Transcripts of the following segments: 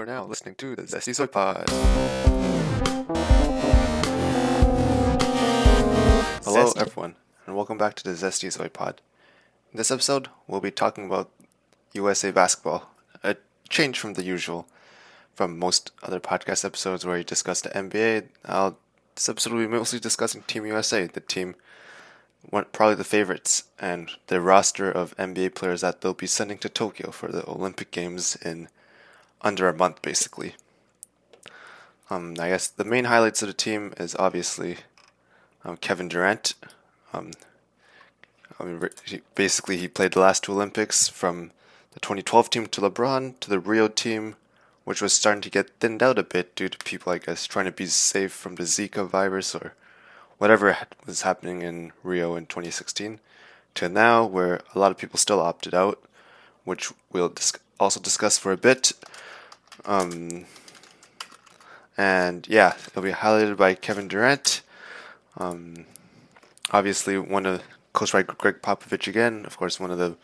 are now listening to the Zesty Soy Pod. Hello, everyone, and welcome back to the Zesty Soy Pod. In this episode, we'll be talking about USA basketball, a change from the usual, from most other podcast episodes where you discuss the NBA. I'll, uh, this episode will be mostly discussing Team USA, the team, one, probably the favorites, and the roster of NBA players that they'll be sending to Tokyo for the Olympic Games in under a month, basically. Um, I guess the main highlights of the team is obviously um, Kevin Durant. Um, I mean, he, basically, he played the last two Olympics from the 2012 team to LeBron to the Rio team, which was starting to get thinned out a bit due to people, I guess, trying to be safe from the Zika virus or whatever was happening in Rio in 2016, to now where a lot of people still opted out, which we'll dis- also discuss for a bit. Um, and yeah, it'll be highlighted by Kevin Durant. Um, obviously, one of coached by Gregg Popovich again. Of course, one of the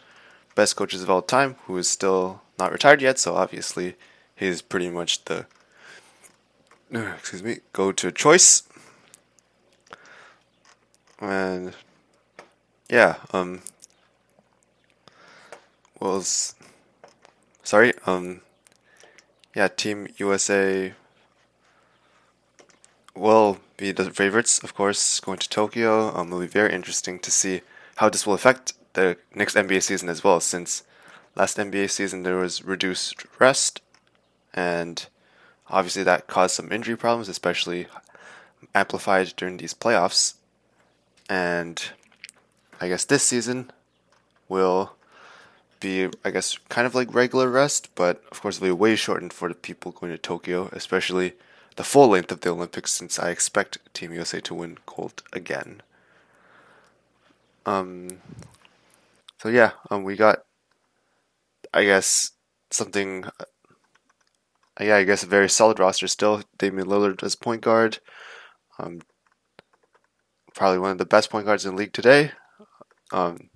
best coaches of all time, who is still not retired yet. So obviously, he's pretty much the excuse me go-to choice. And yeah, um, was sorry, um, yeah, Team USA will be the favorites, of course, going to Tokyo. Um, it'll be very interesting to see how this will affect the next NBA season as well, since last NBA season there was reduced rest, and obviously that caused some injury problems, especially amplified during these playoffs. And I guess this season will be, I guess, kind of like regular rest, but of course it'll be way shortened for the people going to Tokyo, especially the full length of the Olympics, since I expect Team USA to win gold again. Um. So yeah, um, we got, I guess, something. Uh, yeah, I guess a very solid roster still. Damian Lillard as point guard. Um, probably one of the best point guards in the league today. Um,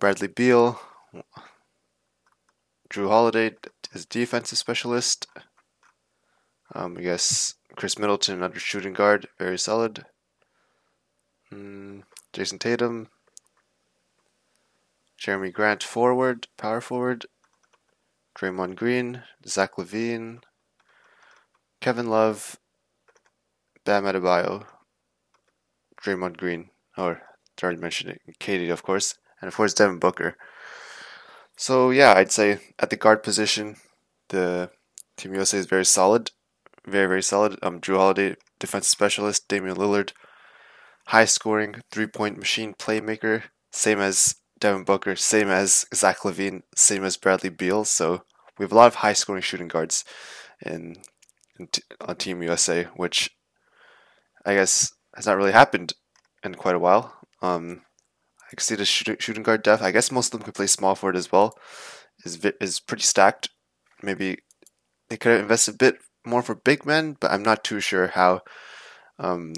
Bradley Beal, Jrue Holiday is defensive specialist. Um, I guess Khris Middleton, under shooting guard, very solid. Mm, Jayson Tatum, Jerami Grant, forward, power forward. Draymond Green, Zach LaVine, Kevin Love, Bam Adebayo, Draymond Green, or I already mentioned it, KD, of course, and of course Devin Booker. So yeah, I'd say at the guard position, the Team USA is very solid, very very solid. Um, Jrue Holiday, defensive specialist, Damian Lillard, high scoring three point machine playmaker, same as Devin Booker, same as Zach LaVine, same as Bradley Beal. So we have a lot of high scoring shooting guards in, in t- on Team USA, which I guess has not really happened in quite a while. Um, See the shooting, guard depth. I guess most of them can play small forward as well. Is is pretty stacked. Maybe they could have invested a bit more for big men, but I'm not too sure how um,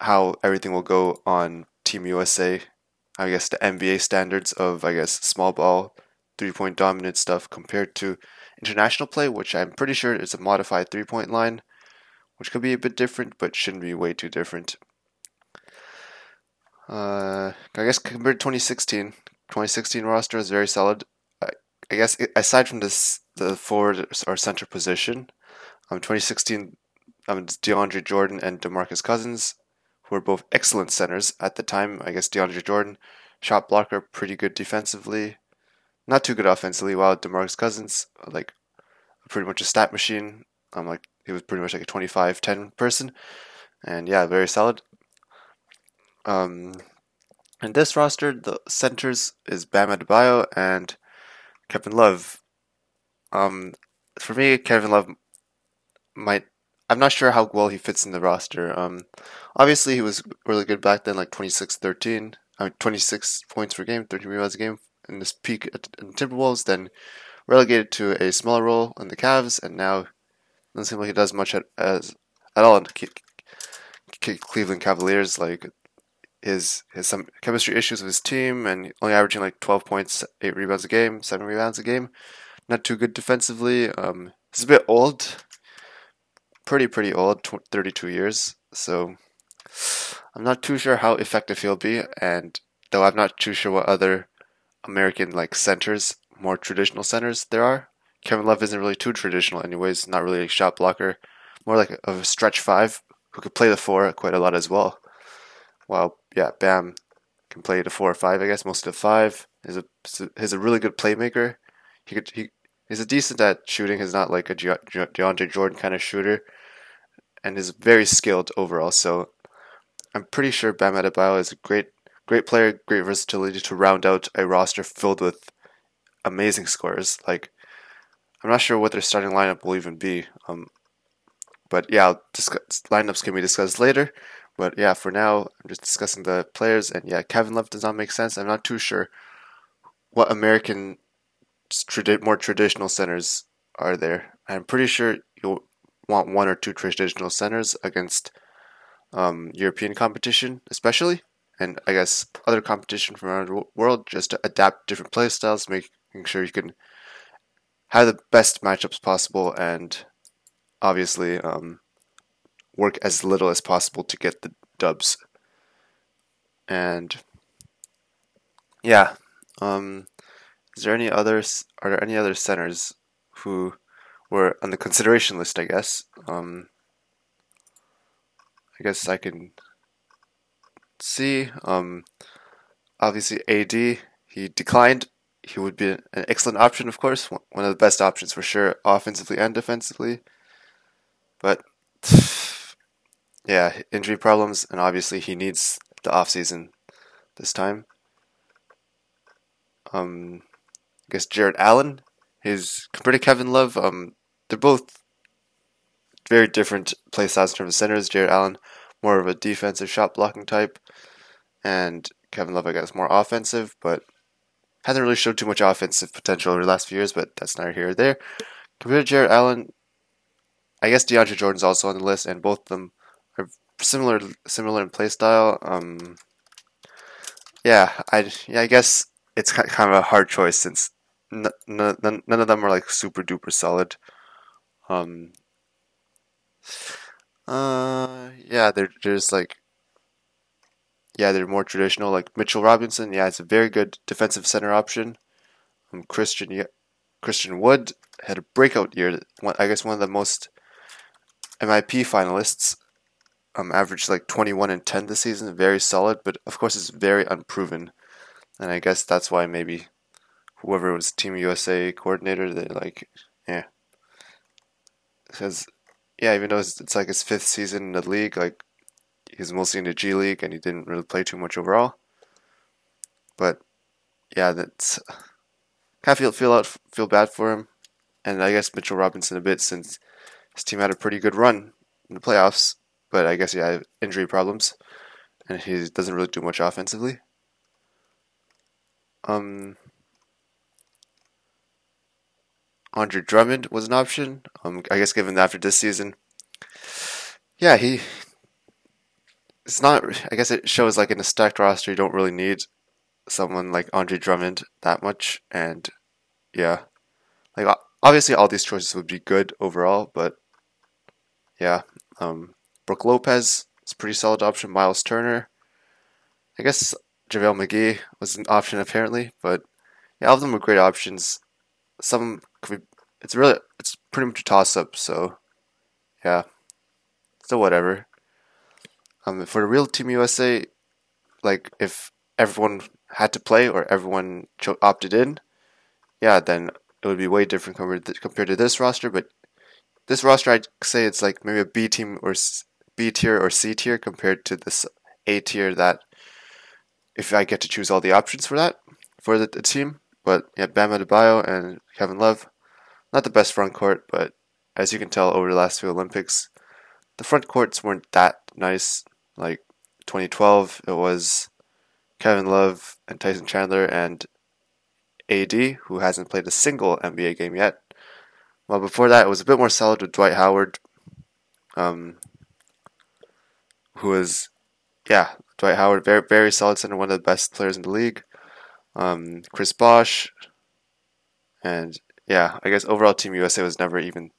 how everything will go on Team USA. I guess the NBA standards of I guess small ball, three point dominant stuff compared to international play, which I'm pretty sure is a modified three point line, which could be a bit different, but shouldn't be way too different. Uh, I guess compared to 2016, 2016 roster is very solid. I, I guess aside from this, the forward or center position, um, 2016, um, DeAndre Jordan and DeMarcus Cousins, who were both excellent centers at the time. I guess DeAndre Jordan, shot blocker, pretty good defensively, not too good offensively. While DeMarcus Cousins, like, pretty much a stat machine. Um, like he was pretty much like a 25-10 person, and yeah, very solid. Um, in this roster, the centers is Bam Adebayo and Kevin Love. Um, for me, Kevin Love might. I'm not sure how well he fits in the roster. Um, obviously he was really good back then, like 26, 13, I mean, 26 points per game, 13 rebounds a game in this peak at in Timberwolves. Then relegated to a smaller role in the Cavs, and now doesn't seem like he does much at, as at all in Cleveland Cavaliers. Like his his some chemistry issues with his team, and only averaging like 12 points, eight rebounds a game, seven rebounds a game. Not too good defensively. Um, He's a bit old, pretty pretty old, 32 years. So I'm not too sure how effective he'll be, and though I'm not too sure what other American like centers, more traditional centers there are. Kevin Love isn't really too traditional, anyways. Not really a shot blocker, more like a, a stretch five who could play the four quite a lot as well. While yeah, Bam can play the four or five, I guess most of five. He's a he's a really good playmaker. He could he he's a decent at shooting. He's not like a DeAndre Jordan kind of shooter, and is very skilled overall. So I'm pretty sure Bam Adebayo is a great great player, great versatility to round out a roster filled with amazing scorers. Like I'm not sure what their starting lineup will even be. Um, but yeah, discuss, lineups can be discussed later. But yeah, for now, I'm just discussing the players. And yeah, Kevin Love does not make sense. I'm not too sure what American more traditional centers are there. I'm pretty sure you'll want one or two traditional centers against um, European competition, especially, and I guess other competition from around the world, just to adapt different play styles, making sure you can have the best matchups possible, and obviously um, work as little as possible to get the dubs. And yeah, um, is there any others? Are there any other centers who were on the consideration list? I guess. Um, I guess I can see. Um, obviously, AD he declined. He would be an excellent option, of course, one of the best options for sure, offensively and defensively. But yeah, injury problems, and obviously he needs the off season this time. Um, I guess Jarrett Allen, his compared to Kevin Love, um, they're both very different play styles in terms of centers. Jarrett Allen, more of a defensive shot blocking type, and Kevin Love, I guess, more offensive, but hasn't really showed too much offensive potential over the last few years. But that's neither here or there. Compared to Jarrett Allen, I guess DeAndre Jordan's also on the list, and both of them are similar similar in play style. Um, yeah, I yeah I guess it's kind of a hard choice since n- n- none of them are like super duper solid. Um, uh, yeah, they're just like yeah, they're more traditional. Like Mitchell Robinson, yeah, it's a very good defensive center option. Um, Christian Christian Wood had a breakout year. I guess one of the most MIP finalists. Um, averaged like 21 and 10 this season, very solid, but of course it's very unproven. And I guess that's why maybe whoever was Team USA coordinator, they like, yeah. Because, yeah, even though it's, it's like his fifth season in the league, like, he's mostly in the G League and he didn't really play too much overall. But, yeah, that's kind of feel, feel, out, feel bad for him. And I guess Mitchell Robinson a bit since his team had a pretty good run in the playoffs, but I guess he had injury problems, and he doesn't really do much offensively. Um, Andre Drummond was an option. Um, I guess given after this season, yeah, he. It's not. I guess it shows like in a stacked roster, you don't really need someone like Andre Drummond that much, and yeah, like obviously all these choices would be good overall, but yeah. Um, Brook Lopez is a pretty solid option. Myles Turner. I guess JaVale McGee was an option apparently, but yeah, all of them were great options. Some could be, it's really it's pretty much a toss up. So yeah, so whatever. Um, for the real Team USA, like if everyone had to play or everyone cho- opted in, yeah, then it would be way different compared compared to this roster. But this roster, I'd say it's like maybe a B team or B tier or C tier compared to this A tier that if I get to choose all the options for that for the, the team. But yeah, Bam Adebayo and Kevin Love, not the best front court, but as you can tell over the last few Olympics, the front courts weren't that nice. Like 2012, it was Kevin Love and Tyson Chandler and AD, who hasn't played a single NBA game yet. Well, before that, it was a bit more solid with Dwight Howard, um, who was, yeah, Dwight Howard, very very solid center, one of the best players in the league. Um, Chris Bosh, and yeah, I guess overall Team USA was never even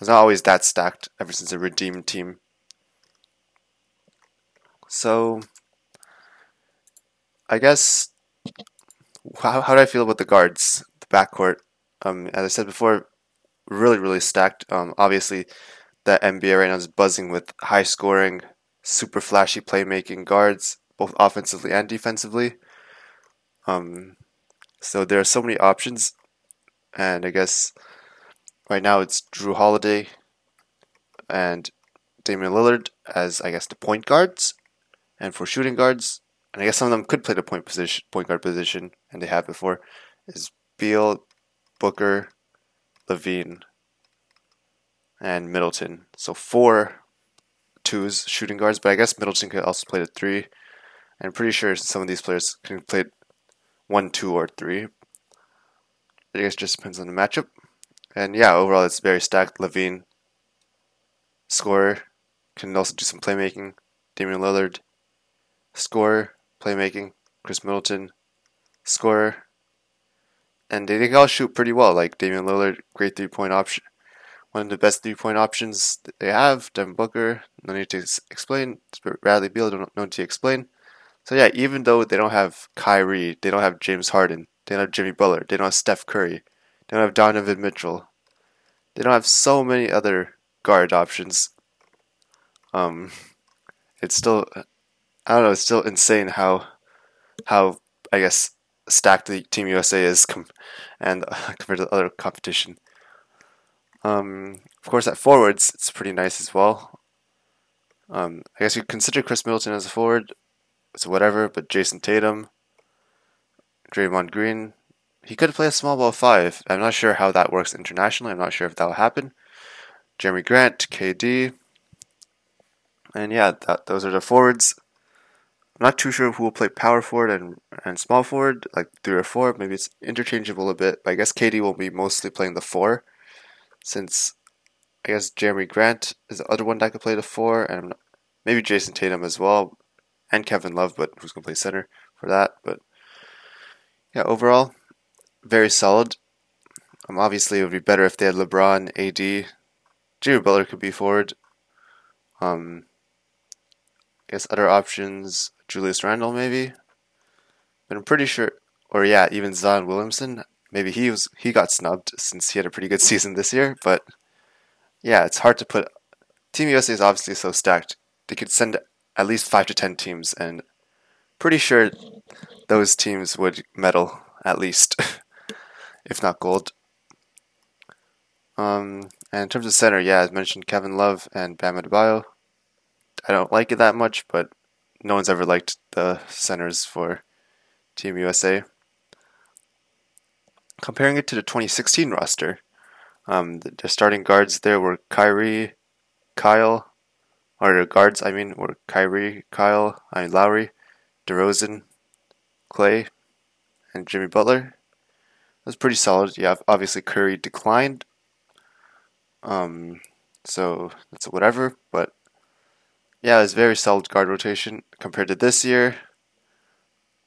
It's not always that stacked ever since the redeemed team. So, I guess how how do I feel about the guards, the backcourt? Um, as I said before, really really stacked. Um, obviously, the NBA right now is buzzing with high scoring, super flashy playmaking guards, both offensively and defensively. Um, so there are so many options, and I guess right now it's Jrue Holiday and Damian Lillard as I guess the point guards, and for shooting guards, and I guess some of them could play the point position, point guard position, and they have before, is Beal, Booker, LaVine, and Middleton. So four twos shooting guards, but I guess Middleton could also play the three. I'm pretty sure some of these players can play one, two, or three. I guess it just depends on the matchup. And yeah, overall it's very stacked. LaVine, scorer, can also do some playmaking. Damian Lillard, scorer, playmaking. Khris Middleton, scorer. And they, they all shoot pretty well. Like Damian Lillard, great three point option. One of the best three point options they have. Devin Booker, no need to explain. Bradley Beal, don't no need to explain. So yeah, even though they don't have Kyrie, they don't have James Harden, they don't have Jimmy Butler, they don't have Steph Curry, they don't have Donovan Mitchell, they don't have so many other guard options. Um, it's still, I don't know, it's still insane how, how I guess stacked the Team USA is, com- and uh, compared to other competition. Um, of course, at forwards, it's pretty nice as well. Um, I guess you consider Khris Middleton as a forward, so whatever. But Jayson Tatum, Draymond Green, he could play a small ball five. I'm not sure how that works internationally. I'm not sure if that'll happen. Jerami Grant, KD, and yeah, that, those are the forwards. I'm not too sure who will play power forward and and small forward, like three or four. Maybe it's interchangeable a bit. But I guess KD will be mostly playing the four, since I guess Jerami Grant is the other one that could play the four, and maybe Jayson Tatum as well and Kevin Love, but who's going to play center for that? But yeah, overall, very solid. Um, obviously, it would be better if they had LeBron, AD, Jimmy Butler could be forward. Um, I guess other options, Julius Randle maybe, but I'm pretty sure, or yeah, even Zion Williamson. Maybe he was he got snubbed since he had a pretty good season this year, but yeah, it's hard to put. Team USA is obviously so stacked. They could send at least five to ten teams, and pretty sure those teams would medal at least, if not gold. Um, and in terms of center, yeah, as mentioned, Kevin Love and Bam Adebayo. I don't like it that much, but no one's ever liked the centers for Team USA. Comparing it to the 2016 roster, um, the, the starting guards there were Kyrie, Kyle, or the guards, I mean, were Kyrie, Kyle, I mean Lowry, DeRozan, Clay, and Jimmy Butler. It was pretty solid. Yeah, obviously Curry declined. Um, so that's whatever. But yeah, it was very solid guard rotation compared to this year.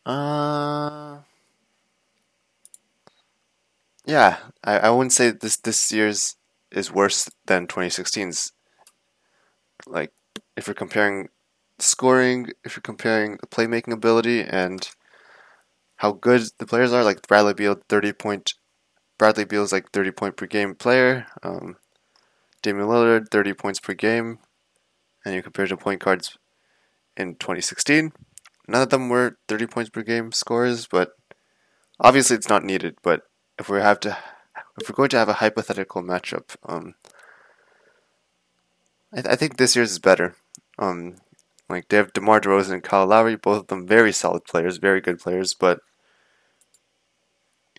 Uh, yeah, I, I wouldn't say this this year's is worse than 2016's. Like if you're comparing scoring, if you're comparing the playmaking ability and how good the players are, like Bradley Beal, thirty point. Bradley Beal is like thirty point per game player. Um, Damian Lillard, thirty points per game, and you compare to point guards in 2016. None of them were 30 points per game scores, but obviously it's not needed. But if we have to, if we're going to have a hypothetical matchup, um, I, th- I think this year's is better. Um, like they have DeMar DeRozan and Kyle Lowry, both of them very solid players, very good players. But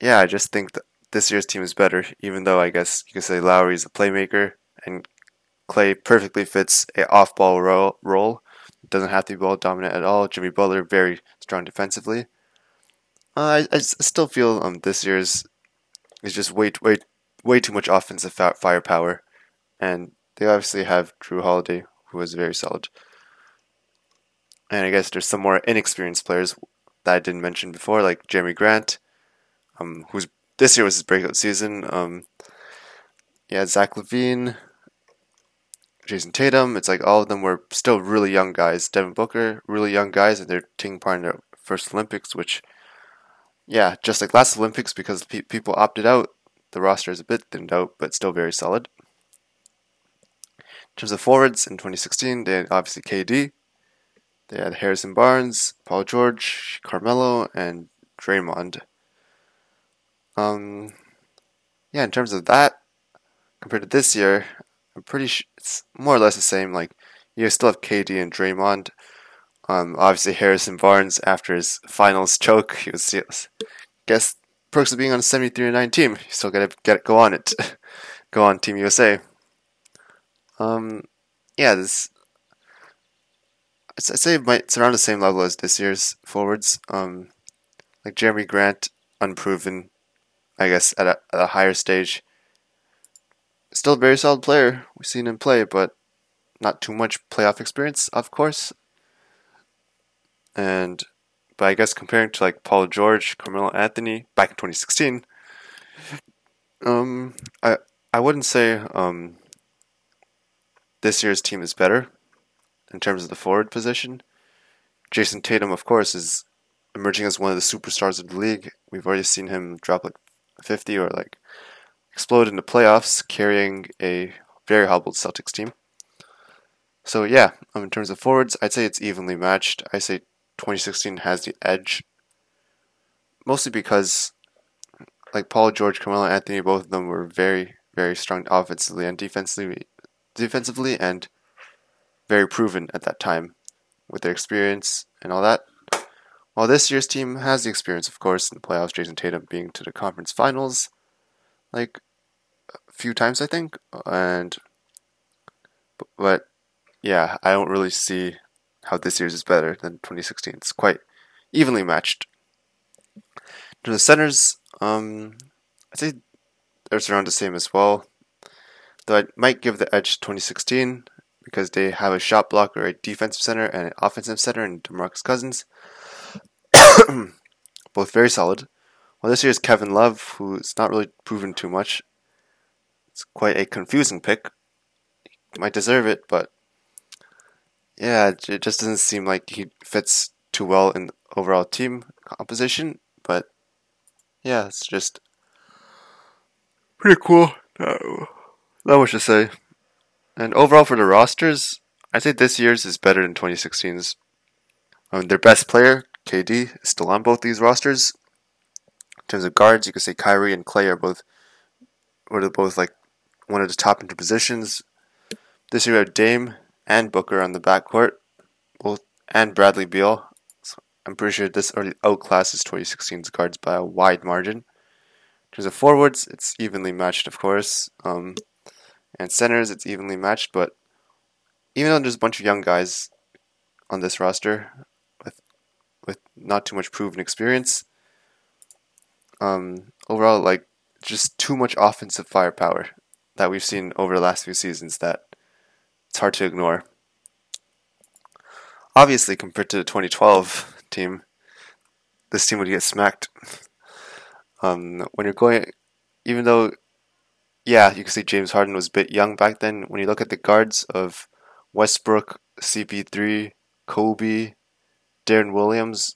yeah, I just think that this year's team is better. Even though I guess you could say Lowry is a playmaker and Clay perfectly fits a off-ball ro- role. Doesn't have to be ball dominant at all. Jimmy Butler very strong defensively. Uh, I, I still feel um this year's is just way way way too much offensive firepower, and they obviously have Jrue Holiday, who is very solid. And I guess there's some more inexperienced players that I didn't mention before, like Jerami Grant, um, who's this year was his breakout season. Um, yeah, Zach LaVine, Jayson Tatum. It's like all of them were still really young guys. Devin Booker, really young guys, and they're taking part in their first Olympics, which, yeah, just like last Olympics, because pe- people opted out, the roster is a bit thinned out, but still very solid. In terms of forwards, in 2016, they had obviously KD. They had Harrison Barnes, Paul George, Carmelo, and Draymond. Um, yeah, in terms of that, compared to this year, I'm pretty sure it's more or less the same. Like you still have KD and Draymond. Um, obviously Harrison Barnes after his finals choke, he was, guess perks of being on a 73 9 team. You still gotta get go on it, go on Team USA. Um, yeah, this I'd say it might, it's around the same level as this year's forwards. Um, like Jerami Grant, unproven, I guess at a, at a higher stage still a very solid player. We've seen him play, but not too much playoff experience, of course. And but I guess comparing to like Paul George, Carmelo Anthony back in 2016, um, I I wouldn't say um this year's team is better in terms of the forward position. Jayson Tatum, of course, is emerging as one of the superstars of the league. We've already seen him drop like 50 or like explode in the playoffs, carrying a very hobbled Celtics team. So yeah, um, in terms of forwards, I'd say it's evenly matched. I say 2016 has the edge, mostly because like Paul George, Carmelo Anthony, both of them were very, very strong offensively and defensively, defensively, and very proven at that time with their experience and all that. While this year's team has the experience, of course, in the playoffs, Jayson Tatum being to the conference finals, like a few times, I think, and but yeah, I don't really see how this year's is better than 2016. It's quite evenly matched. To the centers, um, I think it's around the same as well. Though I might give the edge to 2016 because they have a shot blocker, a defensive center, and an offensive center in DeMarcus Cousins. Both very solid. Well, this year's Kevin Love, who's not really proven too much. It's quite a confusing pick. He might deserve it, but yeah, it just doesn't seem like he fits too well in overall team composition. But yeah, it's just pretty cool. not much to say. And overall for the rosters, I think this year's is better than 2016's. Um, their best player, KD, is still on both these rosters. In terms of guards, you could say Kyrie and Clay are both are both like one of the top into positions. This year we have Dame and Booker on the backcourt, both and Bradley Beal. So I'm pretty sure this already outclasses 2016's guards by a wide margin. In terms of forwards, it's evenly matched, of course. Um, and centers, it's evenly matched, but even though there's a bunch of young guys on this roster with with not too much proven experience, um, overall, like just too much offensive firepower that we've seen over the last few seasons that it's hard to ignore. Obviously, compared to the 2012 team, this team would get smacked. Um, when you're going, even though, yeah, you can see James Harden was a bit young back then. When you look at the guards of Westbrook, CP3, Kobe, Deron Williams,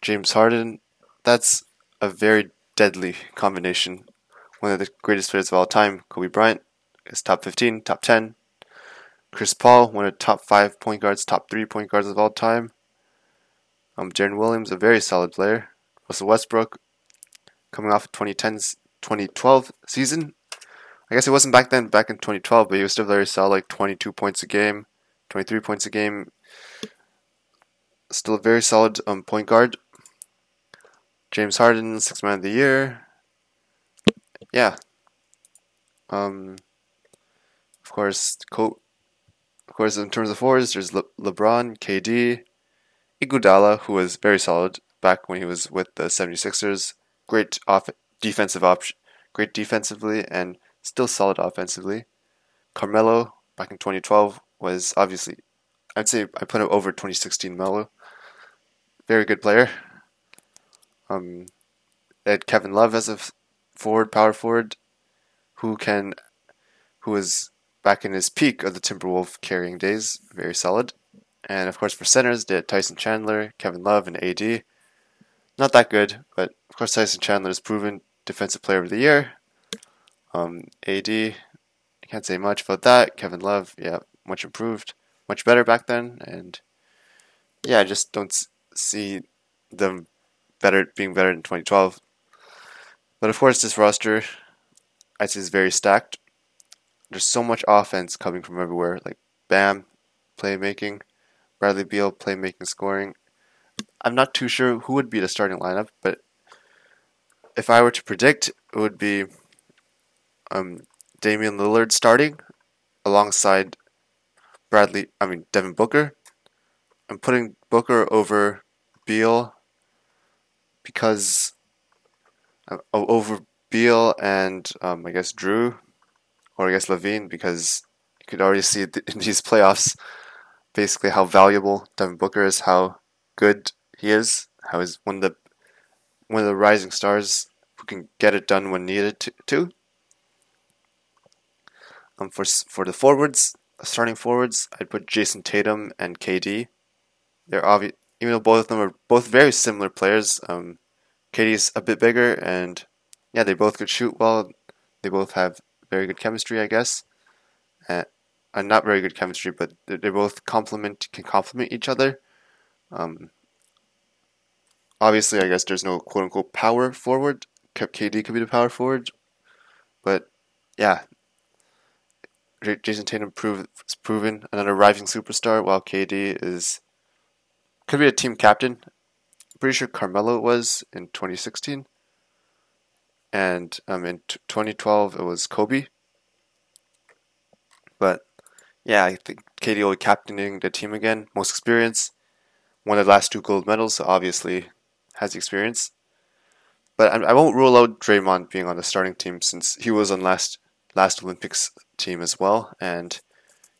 James Harden, that's a very deadly combination. One of the greatest players of all time, Kobe Bryant, is top 15, top 10. Chris Paul, one of top five point guards, top three point guards of all time. Um, Deron Williams, a very solid player. Russell Westbrook, coming off 2010's 2012 season. I guess it wasn't back then, back in 2012, but he was still very solid, like 22 points a game, 23 points a game. Still a very solid um, point guard. James Harden, six man of the year. Yeah. Um. Of course, Co- of course, in terms of forwards, there's Le- LeBron, KD, Iguodala, who was very solid back when he was with the 76ers. Great off- defensive option, great defensively, and still solid offensively. Carmelo, back in 2012, was obviously, I'd say I put him over 2016 Melo. Very good player. Um, had Kevin Love as a forward, power forward, who can, who was back in his peak of the Timberwolf carrying days. Very solid. And of course, for centers, had Tyson Chandler, Kevin Love, and AD. Not that good, but of course, Tyson Chandler is proven Defensive Player of the Year. Um, AD, I can't say much about that. Kevin Love, yeah, much improved, much better back then, and yeah, I just don't see them better being better in 2012. But of course, this roster, I'd say, is very stacked. There's so much offense coming from everywhere, like Bam, playmaking, Bradley Beal, playmaking, scoring. I'm not too sure who would be the starting lineup, but if I were to predict, it would be um, Damian Lillard starting alongside Bradley, I mean Devin Booker. I'm putting Booker over Beal because uh, over Beal and um, I guess Jrue, or I guess LaVine, because you could already see in these playoffs basically how valuable Devin Booker is, how good he is, how he's one of the one of the rising stars who can get it done when needed to. to. Um, for for the forwards, starting forwards, I'd put Jayson Tatum and KD. They're obvious, even though both of them are both very similar players. Um, KD's a bit bigger, and yeah, they both could shoot well. They both have very good chemistry, I guess. Uh, and not very good chemistry, but they both complement can complement each other. Um, obviously, I guess there's no quote unquote power forward. KD could be the power forward, but yeah, Jayson Tatum proved, proven another rising superstar, while KD is could be a team captain. Pretty sure Carmelo was in 2016, and um, in t- 2012 it was Kobe. But yeah, I think KD will be captaining the team again. Most experience, won the last two gold medals, so obviously has experience. But I, I won't rule out Draymond being on the starting team since he was on last last Olympics team as well, and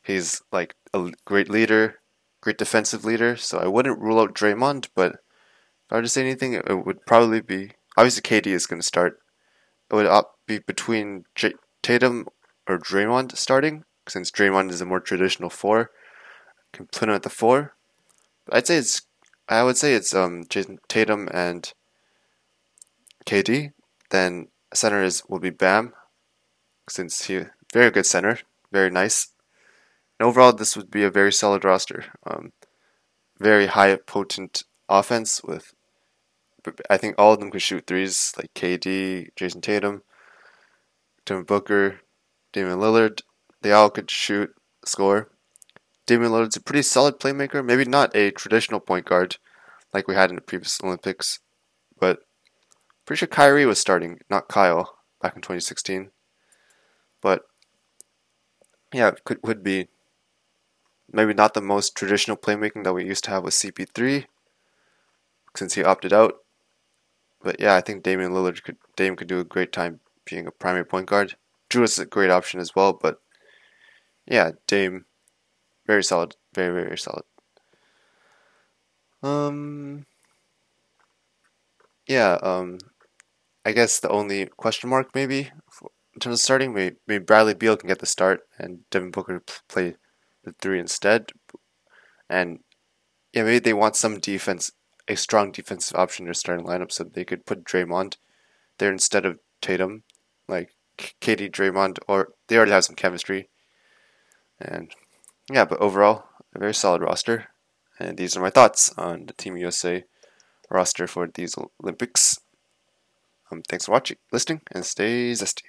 he's like a great leader, great defensive leader. So I wouldn't rule out Draymond, but if I were to say anything, it would probably be obviously KD is going to start. It would be between J- Tatum or Draymond starting, since Draymond is a more traditional four. Can put him at the four. I'd say it's I would say it's um Jayson Tatum and KD. Then center is will be Bam, since he very good center, very nice. And overall, this would be a very solid roster. Um, very high potent offense with. I think all of them could shoot threes, like KD, Jayson Tatum, Devin Booker, Damian Lillard. They all could shoot, score. Damian Lillard's a pretty solid playmaker. Maybe not a traditional point guard like we had in the previous Olympics, but pretty sure Kyrie was starting, not Kyle, back in 2016. But yeah, it could would be maybe not the most traditional playmaking that we used to have with CP3 since he opted out. But yeah, I think Damian Lillard could Dame could do a great time being a primary point guard. Jrue is a great option as well, but yeah, Dame very solid, very very solid. Um yeah, um I guess the only question mark maybe in terms of starting, maybe, maybe Bradley Beal can get the start and Devin Booker play the three instead. And yeah, maybe they want some defense, a strong defensive option in their starting lineup, so they could put Draymond there instead of Tatum, like KD Draymond, or they already have some chemistry. And yeah, but overall, a very solid roster. And these are my thoughts on the Team USA roster for these Olympics. Um, thanks for watching, listening, and stay zesty.